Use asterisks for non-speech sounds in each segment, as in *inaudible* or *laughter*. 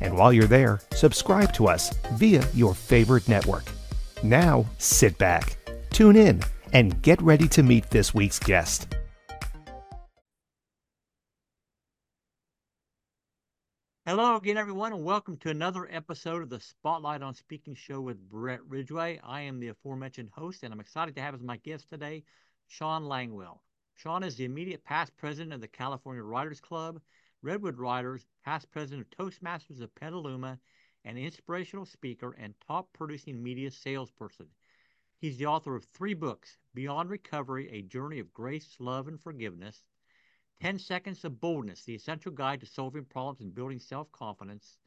And while you're there, subscribe to us via your favorite network. Now, sit back, tune in, and get ready to meet this week's guest. Hello again, everyone, and welcome to another episode of the Spotlight on Speaking show with Brett Ridgway. I am the aforementioned host, and I'm excited to have as my guest today Shawn Langwell. Shawn is the immediate past president of the California Writers Club, Redwood Writers, past president of Toastmasters of Petaluma, an inspirational speaker and top producing media salesperson. He's the author of three books Beyond Recovery, A Journey of Grace, Love, and Forgiveness, 10 Seconds of Boldness, the essential guide to solving problems and building self confidence.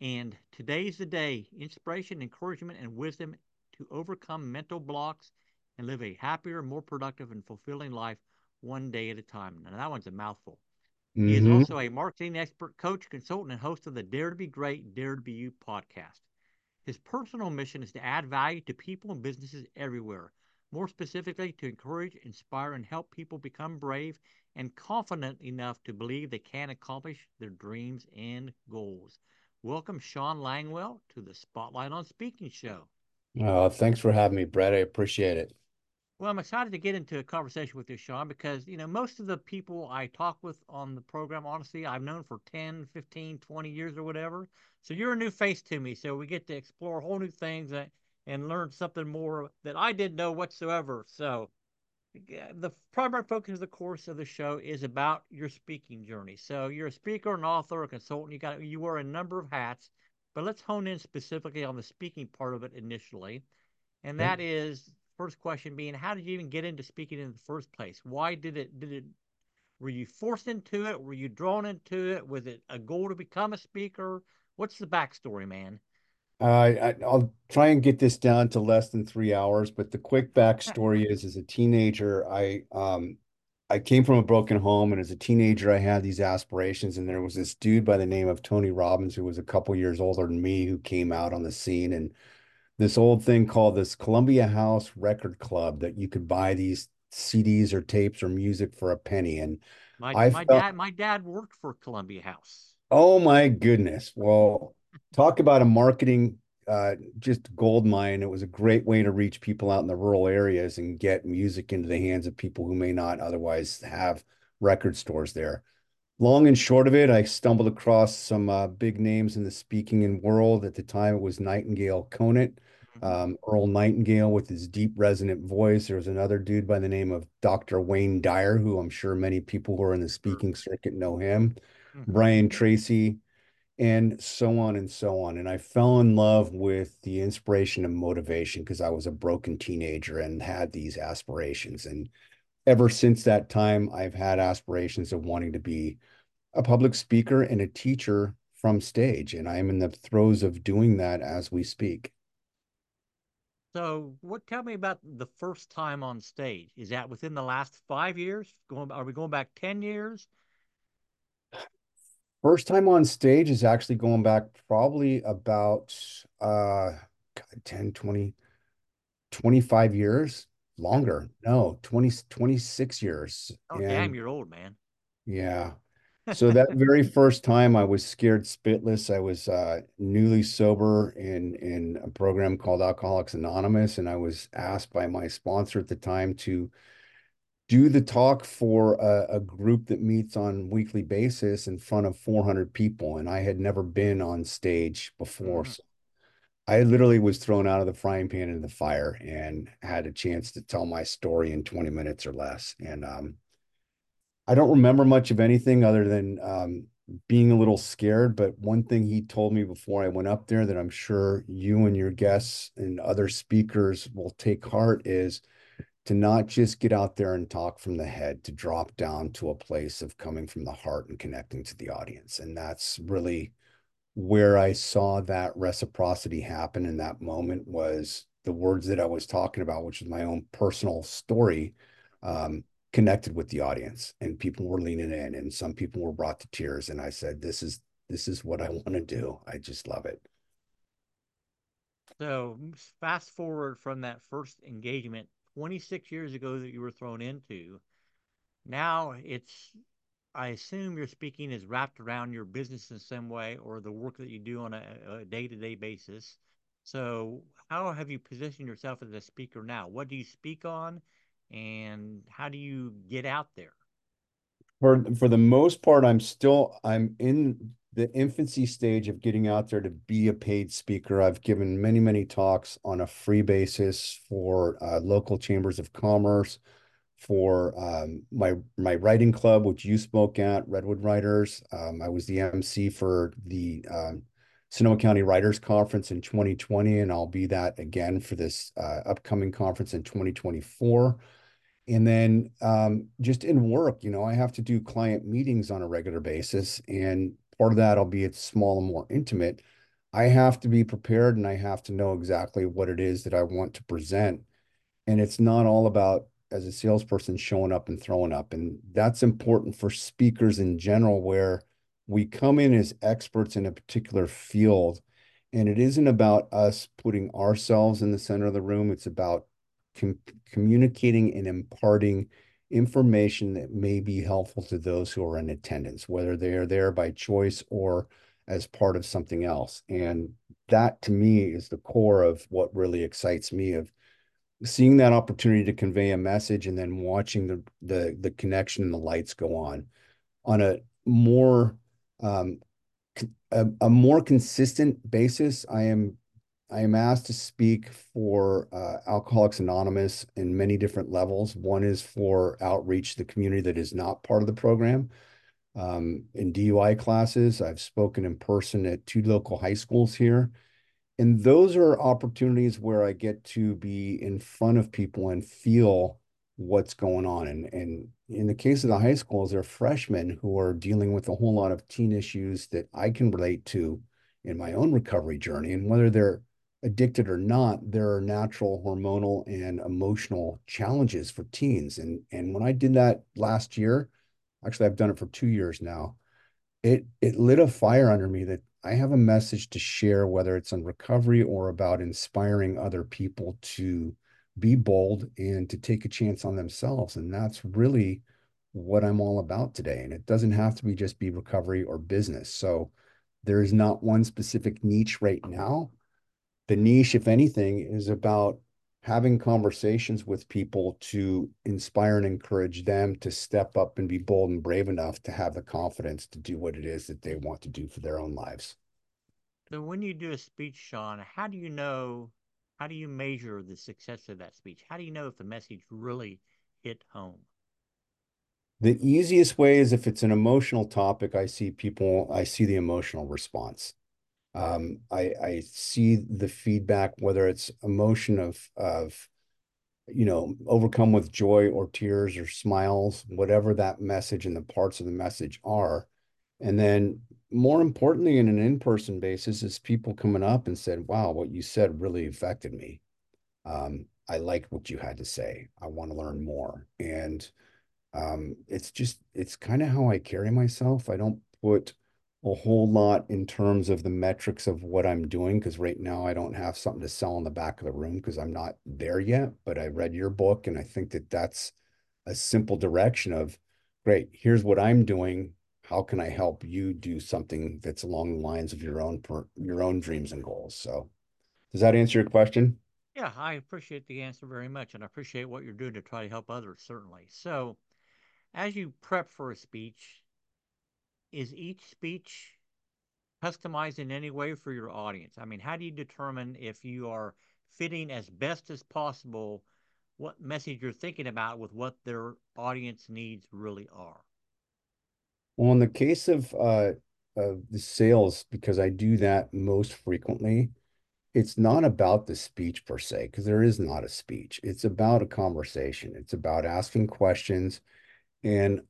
And today's the day inspiration, encouragement, and wisdom to overcome mental blocks and live a happier, more productive, and fulfilling life one day at a time. Now, that one's a mouthful. Mm-hmm. He is mm-hmm. also a marketing expert, coach, consultant, and host of the Dare to Be Great, Dare to Be You podcast. His personal mission is to add value to people and businesses everywhere. More specifically, to encourage, inspire, and help people become brave and confident enough to believe they can accomplish their dreams and goals. Welcome, Shawn Langwell, to the Spotlight on Speaking show. Oh, thanks for having me, Brett. I appreciate it. Well, I'm excited to get into a conversation with you, Shawn, because, you know, most of the people I talk with on the program, honestly, I've known for 10, 15, 20 years or whatever. So you're a new face to me. So we get to explore whole new things uh, and learn something more that I didn't know whatsoever. So the primary focus of the course of the show is about your speaking journey. So you're a speaker, an author, a consultant. You got you wear a number of hats, but let's hone in specifically on the speaking part of it initially, and that is first question being how did you even get into speaking in the first place? Why did it did it were you forced into it? Were you drawn into it? Was it a goal to become a speaker? What's the backstory, man? Uh, I, will try and get this down to less than three hours, but the quick backstory *laughs* is: as a teenager, I um, I came from a broken home, and as a teenager, I had these aspirations. And there was this dude by the name of Tony Robbins, who was a couple years older than me, who came out on the scene, and this old thing called this Columbia House Record Club that you could buy these CDs or tapes or music for a penny. And my, I my felt, dad, my dad worked for Columbia House. Oh my goodness! Well, talk about a marketing uh, just gold mine. It was a great way to reach people out in the rural areas and get music into the hands of people who may not otherwise have record stores there. Long and short of it, I stumbled across some uh, big names in the speaking and world. At the time, it was Nightingale Conant, mm-hmm. um, Earl Nightingale with his deep, resonant voice. There was another dude by the name of Dr. Wayne Dyer, who I'm sure many people who are in the speaking circuit know him. Mm-hmm. Brian Tracy, and so on and so on. And I fell in love with the inspiration and motivation because I was a broken teenager and had these aspirations. And ever since that time, I've had aspirations of wanting to be a public speaker and a teacher from stage. And I'm in the throes of doing that as we speak. So, what? Tell me about the first time on stage. Is that within the last five years? Going? Are we going back ten years? First time on stage is actually going back probably about uh 10, 20, 25 years longer. No, 20, 26 years. Oh, and, damn, you're old, man. Yeah. So that very first time I was scared spitless. I was uh, newly sober in in a program called Alcoholics Anonymous, and I was asked by my sponsor at the time to do the talk for a, a group that meets on weekly basis in front of 400 people, and I had never been on stage before. Mhm. So I literally was thrown out of the frying pan into the fire and had a chance to tell my story in 20 minutes or less. And um, I don't remember much of anything other than um, being a little scared. But one thing he told me before I went up there that I'm sure you and your guests and other speakers will take heart is to not just get out there and talk from the head, to drop down to a place of coming from the heart and connecting to the audience. And that's really where I saw that reciprocity happen in that moment was the words that I was talking about, which is my own personal story, um, connected with the audience and people were leaning in and some people were brought to tears. And I said, this is, this is what I *laughs* want to do. I just love it. So fast forward from that first engagement 26 years ago that you were thrown into. Now it's, I assume your speaking is wrapped around your business in some way or the work that you do on a day to day basis. So, how have you positioned yourself as a speaker now? What do you speak on, and how do you get out there? For for the most part, I'm still I'm in the infancy stage of getting out there to be a paid speaker. I've given many, many talks on a free basis for uh, local chambers of commerce, for um, my my writing club, which you spoke at, Redwood Writers. Um, I was the MC for the um, Sonoma County Writers Conference in 2020, and I'll be that again for this uh, upcoming conference in 2024. And then um, just in work, you know, I have to do client meetings on a regular basis, and part of that, albeit small and more intimate, I have to be prepared and I have to know exactly what it is that I want to present. And it's not all about as a salesperson showing up and throwing up. And that's important for speakers in general, where we come in as experts in a particular field. And it isn't about us putting ourselves in the center of the room. It's about com communicating and imparting information that may be helpful to those who are in attendance, whether they are there by choice or as part of something else. And that to me is the core of what really excites me of seeing that opportunity to convey a message and then watching the the the connection and the lights go on on a more um a, a more consistent basis i am i am asked to speak for uh, alcoholics anonymous in many different levels. One is for outreach to the community that is not part of the program um, in dui classes. I've spoken in person at two local high schools here and those are opportunities where I get to be in front of people and feel what's going on. And, and in the case of the high schools, they're freshmen who are dealing with a whole lot of teen issues that I can relate to in my own recovery journey. And whether they're addicted or not, there are natural hormonal and emotional challenges for teens. And, and when I did that last year, actually, I've done it for two years now, it, it lit a fire under me that I have a message to share, whether it's on recovery or about inspiring other people to be bold and to take a chance on themselves. And that's really what I'm all about today. And it doesn't have to be just be recovery or business. So there is not one specific niche right now. The niche, if anything, is about having conversations with people to inspire and encourage them to step up and be bold and brave enough to have the confidence to do what it is that they want to do for their own lives. So when you do a speech, Shawn, how do you know, how do you measure the success of that speech? How do you know if the message really hit home? The easiest way is if it's an emotional topic, I see people, I see the emotional response. Um, I, I see the feedback, whether it's emotion of, of, you know, overcome with joy or tears or smiles, whatever that message and the parts of the message are. And then more importantly, in an in-person basis, is people coming up and said, wow, what you said really affected me. Um, I liked what you had to say. I want to learn more. And um, it's just, it's kind of how I carry myself. I don't put a whole lot in terms of the metrics of what I'm doing because right now I don't have something to sell in the back of the room because I'm not there yet. But I read your book and I think that that's a simple direction of great, here's what I'm doing. How can I help you do something that's along the lines of your own your own dreams and goals? So does that answer your question? Yeah, I appreciate the answer very much, and I appreciate what you're doing to try to help others, certainly. So, as you prep for a speech, is each speech customized in any way for your audience? I mean, how do you determine if you are fitting as best as possible what message you're thinking about with what their audience needs really are? Well, in the case of uh, of the sales, because I do that most frequently, it's not about the speech per se, because there is not a speech. It's about a conversation. It's about asking questions and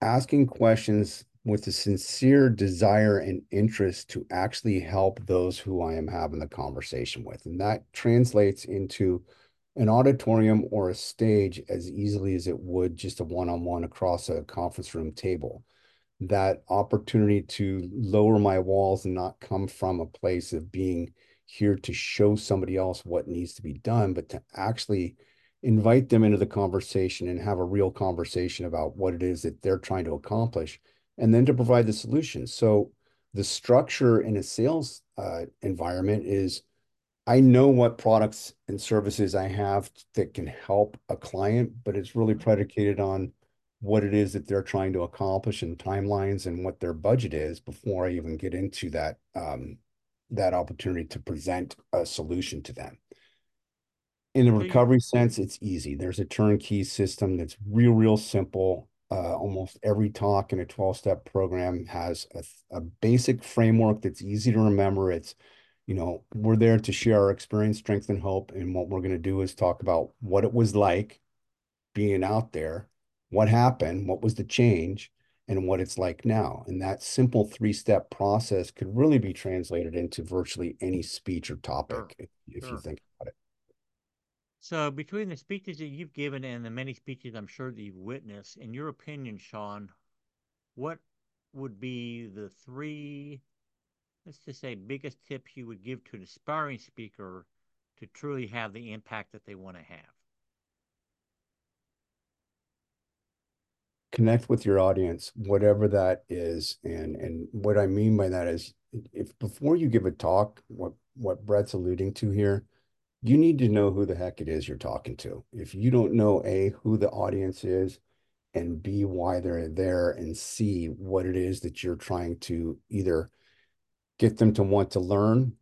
asking questions with a sincere desire and interest to actually help those who I am having the conversation with. And that translates into an auditorium or a stage as easily as it would just a one-on-one across a conference room table. That opportunity to lower my walls and not come from a place of being here to show somebody else what needs to be done, but to actually invite them into the conversation and have a real conversation about what it is that they're trying to accomplish and then to provide the solution. So the structure in a sales uh, environment is I know what products and services I have that can help a client, but it's really predicated on what it is that they're trying to accomplish and timelines and what their budget is before I even get into that um, that opportunity to present a solution to them. In the recovery sense, it's easy. There's a turnkey system that's real, real simple. Uh, almost every talk in a 12-step program has a, a basic framework that's easy to remember. It's, you know, we're there to share our experience, strength, and hope. And what we're going to do is talk about what it was like being out there, what happened, what was the change, and what it's like now. And that simple three-step process could really be translated into virtually any speech or topic Sure, if, if you think about it. So, between the speeches that you've given and the many speeches I'm sure that you've witnessed, in your opinion, Shawn, what would be the three, let's just say, biggest tips you would give to an aspiring speaker to truly have the impact that they want to have? Connect with your audience, whatever that is. And and what I mean by that is if before you give a talk, what what Brett's alluding to here, you need to know who the heck it is you're talking to. If you don't know A, who the audience is, and B, why they're there, and C, what it is that you're trying to either get them to want to learn,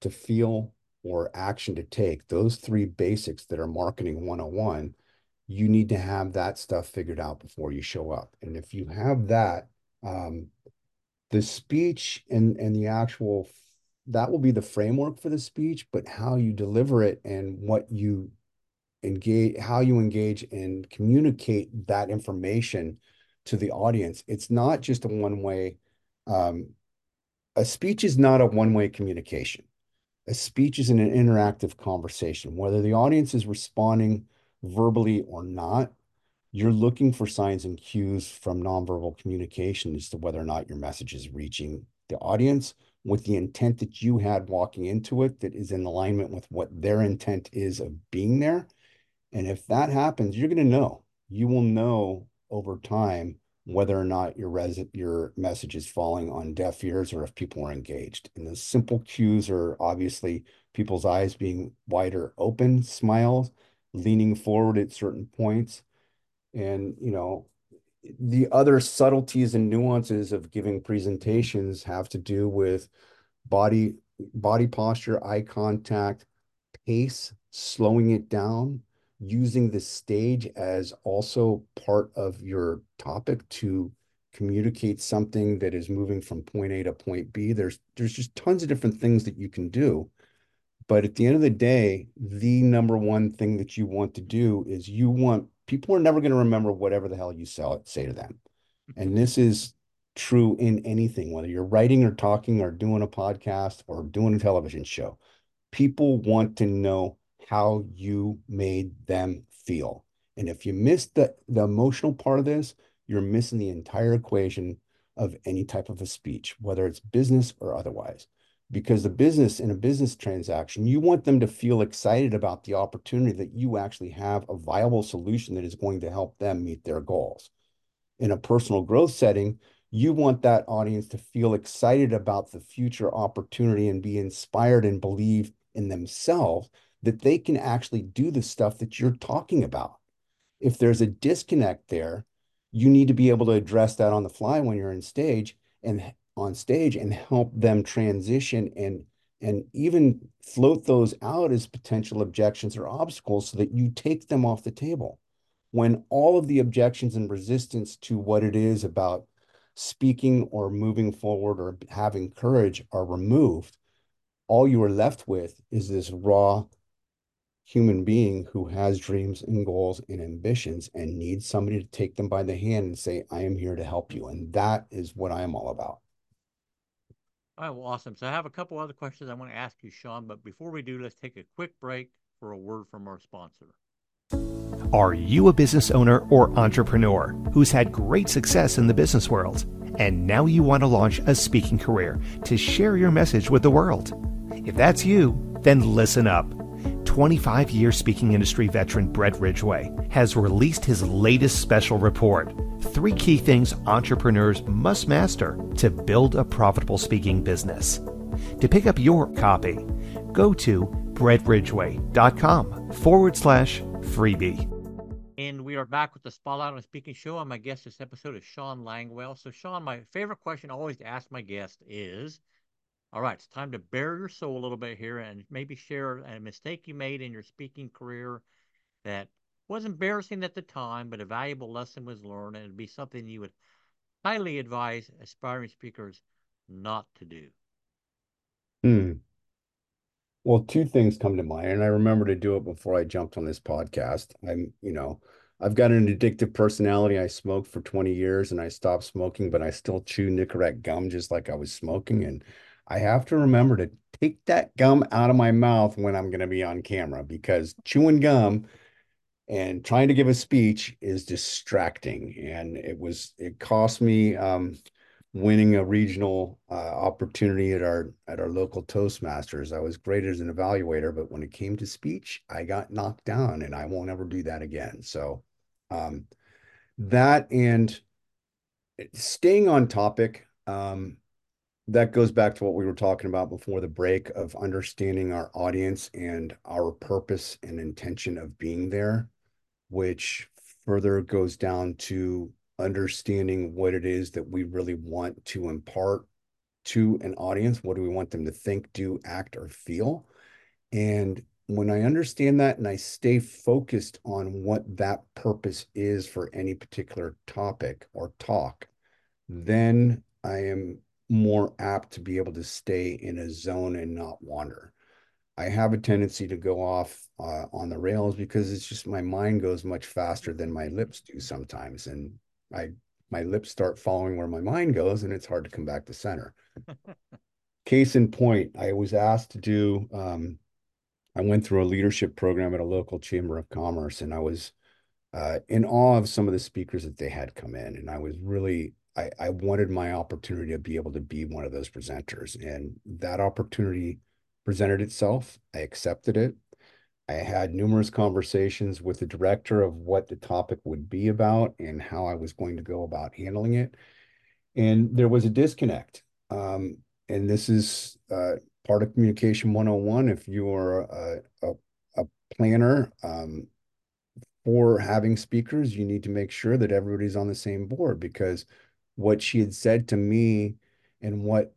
to feel, or action to take, those three basics that are marketing 101, you need to have that stuff figured out before you show up. And if you have that, um, the speech and and the actual that will be the framework for the speech, but how you deliver it and what you engage, how you engage and communicate that information to the audience. It's not just a one-way. Um, a speech is not a one-way communication. A speech is an interactive conversation, whether the audience is responding verbally or not. You're looking for signs and cues from nonverbal communication as to whether or not your message is reaching the audience with the intent that you had walking into it that is in alignment with what their intent is of being there. And if that happens, you're going to know. You will know over time whether or not your res your message is falling on deaf ears or if people are engaged. And the simple cues are obviously people's eyes being wider open, smiles, leaning forward at certain points. And, you know, the other subtleties and nuances of giving presentations have to do with body body posture, eye contact, pace, slowing it down, using the stage as also part of your topic to communicate something that is moving from point A to point B. There's there's just tons of different things that you can do. But at the end of the day, the number one thing that you want to do is you want people are never going to remember whatever the hell you sell, say to them. Mm-hmm. And this is true in anything, whether you're writing or talking or doing a podcast or doing a television show. People want to know how you made them feel. And if you miss the, the emotional part of this, you're missing the entire equation of any type of a speech, whether it's business or otherwise because the business in a business transaction, you want them to feel excited about the opportunity that you actually have a viable solution that is going to help them meet their goals. In a personal growth setting, you want that audience to feel excited about the future opportunity and be inspired and believe in themselves that they can actually do the stuff that you're talking about. If there's a disconnect there, you need to be able to address that on the fly when you're in stage and on stage and help them transition and and even float those out as potential objections or obstacles so that you take them off the table. When all of the objections and resistance to what it is about speaking or moving forward or having courage are removed, all you are left with is this raw human being who has dreams and goals and ambitions and needs somebody to take them by the hand and say, I am here to help you. And that is what I am all about. All right, well, awesome. So I have a couple other questions I want to ask you, Shawn. But before we do, let's take a quick break for a word from our sponsor. Are you a business owner or entrepreneur who's had great success in the business world? And now you want to launch a speaking career to share your message with the world? If that's you, then listen up. 25 year speaking industry veteran Brett Ridgway has released his latest special report Three Key Things Entrepreneurs Must Master to Build a Profitable Speaking Business. To pick up your copy, go to brettridgway.com forward slash freebie. And we are back with the Spotlight on Speaking show. And my guest this episode is Shawn Langwell. So, Shawn, my favorite question always ask my guest is all right, it's time to bare your soul a little bit here and maybe share a mistake you made in your speaking career that was embarrassing at the time, but a valuable lesson was learned, and it'd be something you would highly advise aspiring speakers not to do. Hmm. Well, two things come to mind, and I remember to do it before I jumped on this podcast. I'm, you know, I've got an addictive personality. I smoked for 20 years and I stopped smoking, but I still chew Nicorette gum just like I was smoking. And I have to remember to take that gum out of my mouth when I'm going to be on camera because chewing gum and trying to give a speech is distracting. And it was, it cost me um, winning a regional uh, opportunity at our at our local Toastmasters. I was great as an evaluator, but when it came to speech, I got knocked down, and I won't ever do that again. So um, that and staying on topic. Um, that goes back to what we were talking about before the break of understanding our audience and our purpose and intention of being there, which further goes down to understanding what it is that we really want to impart to an audience. What do we want them to think, do, act, or feel? And when I understand that and I stay focused on what that purpose is for any particular topic or talk, then I am more apt to be able to stay in a zone and not wander. I have a tendency to go off uh, on the rails because it's just my mind goes much faster than my lips do sometimes, and I my lips start following where my mind goes, and it's hard to come back to center. *laughs* Case in point, I was asked to do. Um, I went through a leadership program at a local chamber of commerce, and I was uh, in awe of some of the speakers that they had come in, and I was really I, I wanted my opportunity to be able to be one of those presenters. And that opportunity presented itself. I accepted it. I had numerous conversations with the director of what the topic would be about and how I was going to go about handling it. And there was a disconnect. Um, and this is uh, part of Communication 101. If you are a, a, a planner, um, for having speakers, you need to make sure that everybody's on the same board because what she had said to me and what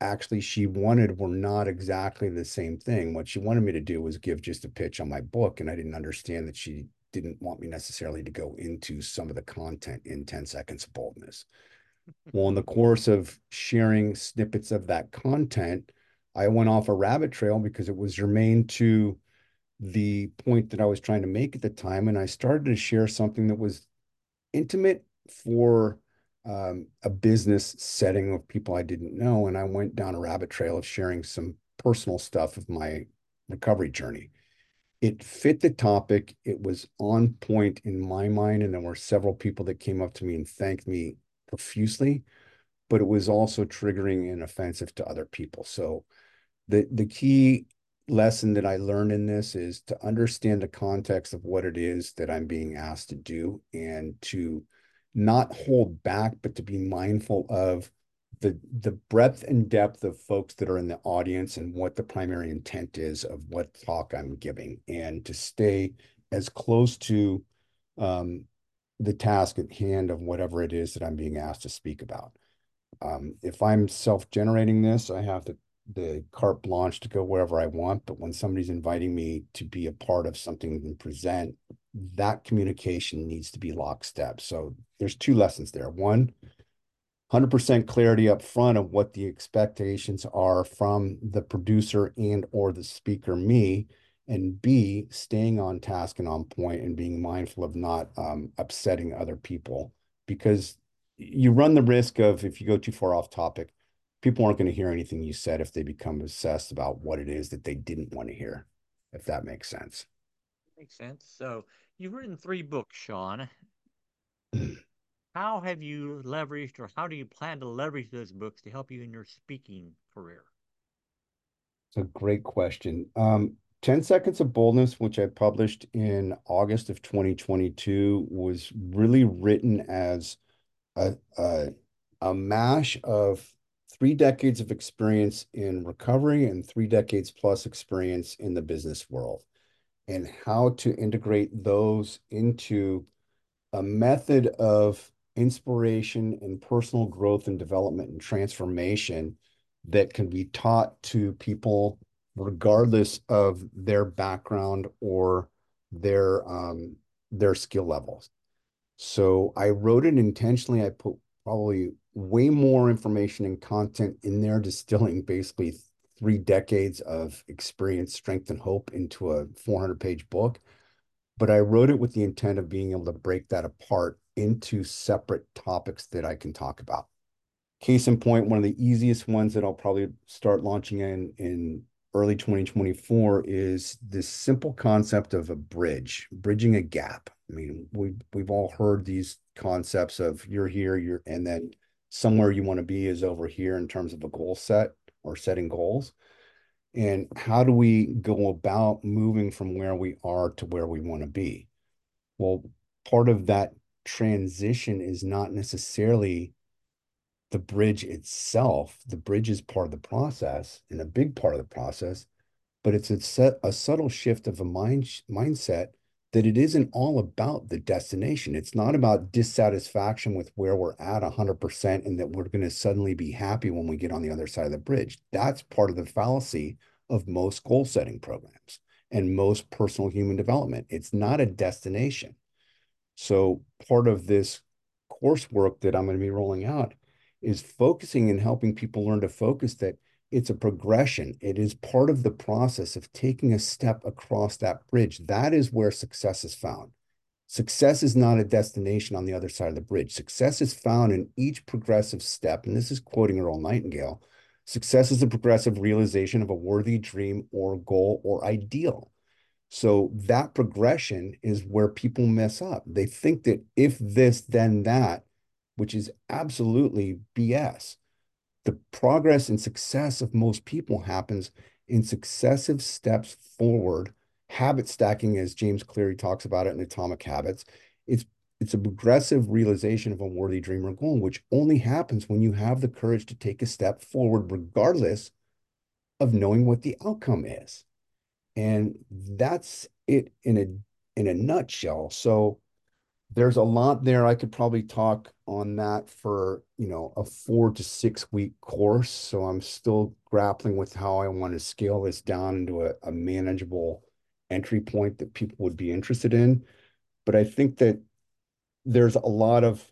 actually she wanted were not exactly the same thing. What she wanted me to do was give just a pitch on my book, and I didn't understand that she didn't want me necessarily to go into some of the content in 10 seconds of boldness. well, in the course of sharing snippets of that content, I went off a rabbit trail because it was germane to the point that I was trying to make at the time. And I started to share something that was intimate for um, a business setting of people I didn't know. And I went down a rabbit trail of sharing some personal stuff of my recovery journey. It fit the topic. It was on point in my mind. And there were several people that came up to me and thanked me profusely, but it was also triggering and offensive to other people. So the, the key lesson that I learned in this is to understand the context of what it is that I'm being asked to do and to not hold back, but to be mindful of the the breadth and depth of folks that are in the audience and what the primary intent is of what talk I'm giving, and to stay as close to um, the task at hand of whatever it is that I'm being asked to speak about. Um, if I'm self-generating this, I have the the carte blanche to go wherever I want. But when somebody's inviting me to be a part of something and present, that communication needs to be lockstep. So there's two lessons there. One, 100% clarity up front of what the expectations are from the producer and or the speaker, me, and B, staying on task and on point and being mindful of not um, upsetting other people because you run the risk of if you go too far off topic, people aren't going to hear anything you said if they become obsessed about what it is that they didn't want to hear, if that makes sense. Makes sense. So you've written three books, Shawn. how have you leveraged or how do you plan to leverage those books to help you in your speaking career? It's a great question. Um, 10 Seconds of Boldness, which I published in August of 2022, was really written as a, a, a mash of three decades of experience in recovery and three decades plus experience in the business world and how to integrate those into a method of inspiration and personal growth and development and transformation that can be taught to people regardless of their background or their um, their skill levels. So I wrote it intentionally. I put probably way more information and content in there, distilling basically three decades of experience, strength, and hope into a 400 page book. But I wrote it with the intent of being able to break that apart into separate topics that I can talk about. Case in point, one of the easiest ones that I'll probably start launching in in early 2024 is this simple concept of a bridge, bridging a gap. I mean, we've we've all heard these concepts of you're here, you're and then somewhere you want to be is over here in terms of a goal set or setting goals. And how do we go about moving from where we are to where we want to be? Well, part of that transition is not necessarily the bridge itself. The bridge is part of the process and a big part of the process, but it's a, set, a subtle shift of a mind mindset that it isn't all about the destination. It's not about dissatisfaction with where we're at 100% and that we're going to suddenly be happy when we get on the other side of the bridge. That's part of the fallacy of most goal setting programs and most personal human development. It's not a destination. So, part of this coursework that I'm going to be rolling out is focusing and helping people learn to focus that it's a progression. It is part of the process of taking a step across that bridge. That is where success is found. Success is not a destination on the other side of the bridge. Success is found in each progressive step. And this is quoting Earl Nightingale success is the progressive realization of a worthy dream or goal or ideal. So that progression is where people mess up. They think that if this, then that, which is absolutely BS the progress and success of most people happens in successive steps forward, habit stacking, as James Cleary talks about it in Atomic Habits. It's it's a progressive realization of a worthy dream or goal, which only happens when you have the courage to take a step forward, regardless of knowing what the outcome is. And that's it in a in a nutshell. So there's a lot there. I could probably talk on that for, you know, a four to six week course. So I'm still grappling with how I want to scale this down into a, a manageable entry point that people would be interested in. But I think that there's a lot of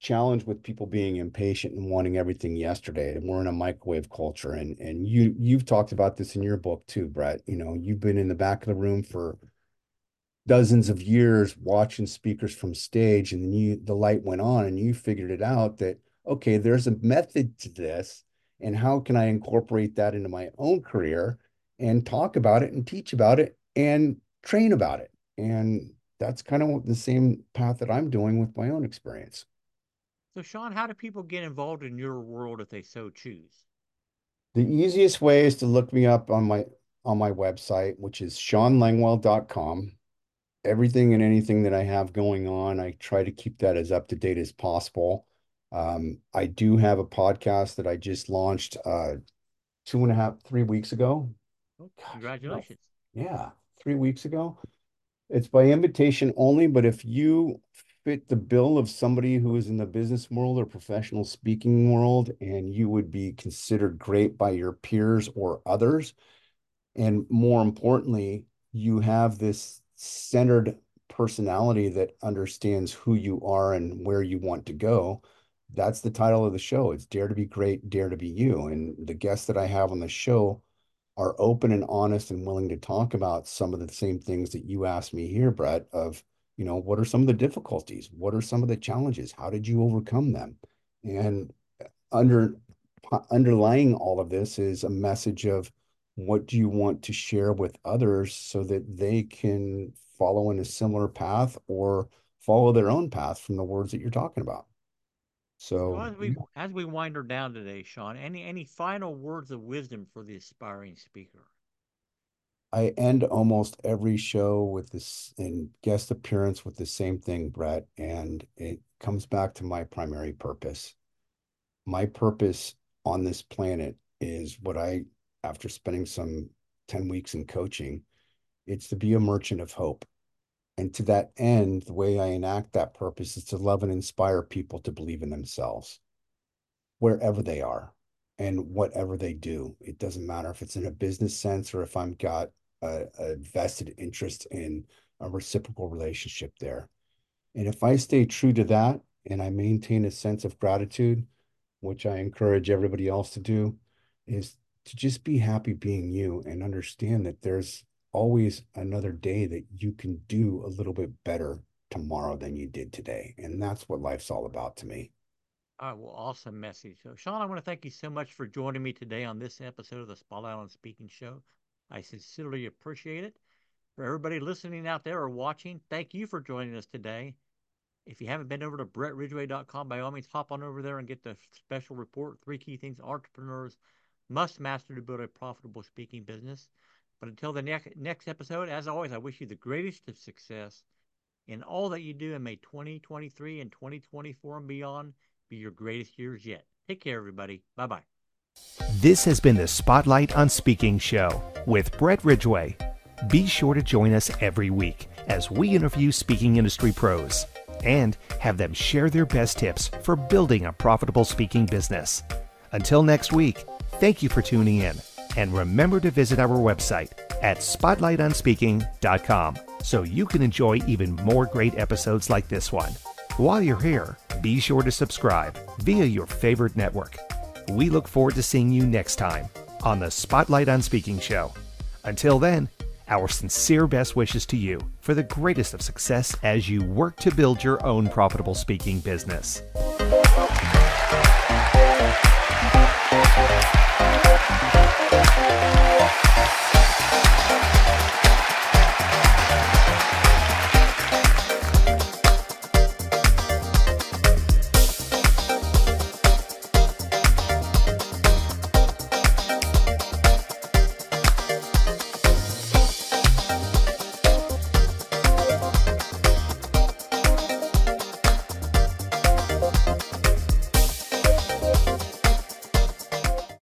challenge with people being impatient and wanting everything yesterday. And we're in a microwave culture. And and you you've talked about this in your book too, Brett. You know, you've been in the back of the room for dozens of years watching speakers from stage and then you the light went on and you figured it out that okay there's a method to this and how can i incorporate that into my own career and talk about it and teach about it and train about it? And that's kind of the same path that i'm doing with my own experience. So shawn how do people get involved in your world if they so choose? The easiest way is to look me up on my on my website which is shawnlangwell.com everything and anything that I have going on, I try to keep that as up to date as possible. Um, I do have a podcast that I just launched uh, two and a half, three weeks ago. Oh, congratulations. Yeah, three weeks ago. It's by invitation only, but if you fit the bill of somebody who is in the business world or professional speaking world, and you would be considered great by your peers or others, and more importantly, you have this centered personality that understands who you are and where you want to go. That's the title of the show. It's Dare to Be Great, Dare to Be You. And the guests that I have on the show are open and honest and willing to talk about some of the same things that you asked me here, Brett, of, you know, what are some of the difficulties? What are some of the challenges? How did you overcome them? And under underlying all of this is a message of what do you want to share with others so that they can follow in a similar path or follow their own path from the words that you're talking about. So well, as we as we wind her down today, Shawn, any any final words of wisdom for the aspiring speaker? I end almost every show with this and guest appearance with the same thing, Brett, and it comes back to my primary purpose. My purpose on this planet is what I, after spending some 10 weeks in coaching, it's to be a merchant of hope. And to that end, the way I enact that purpose is to love and inspire people to believe in themselves wherever they are and whatever they do. It doesn't matter if it's in a business sense or if I'm got a, a vested interest in a reciprocal relationship there. And if I stay true to that and I maintain a sense of gratitude, which I encourage everybody else to do, is to just be happy being you and understand that there's always another day that you can do a little bit better tomorrow than you did today. And that's what life's all about to me. All right, well, awesome message. So, Shawn, I want to thank you so much for joining me today on this episode of the Spotlight on Speaking Show. I sincerely appreciate it. For everybody listening out there or watching, thank you for joining us today. If you haven't been over to brettridgway.com, by all means, hop on over there and get the special report three key things entrepreneurs must master to build a profitable speaking business. But until the next next episode, as always, I wish you the greatest of success in all that you do, and may 2023 and 2024 and beyond be your greatest years yet. Take care, everybody. Bye bye. This has been the Spotlight on Speaking show with Brett Ridgway. Be sure to join us every week as we interview speaking industry pros and have them share their best tips for building a profitable speaking business. Until next week, thank you for tuning in and remember to visit our website at spotlightonspeaking.com so you can enjoy even more great episodes like this one. While you're here, be sure to subscribe via your favorite network. We look forward to seeing you next time on the Spotlight on Speaking show. Until then, our sincere best wishes to you for the greatest of success as you work to build your own profitable speaking business.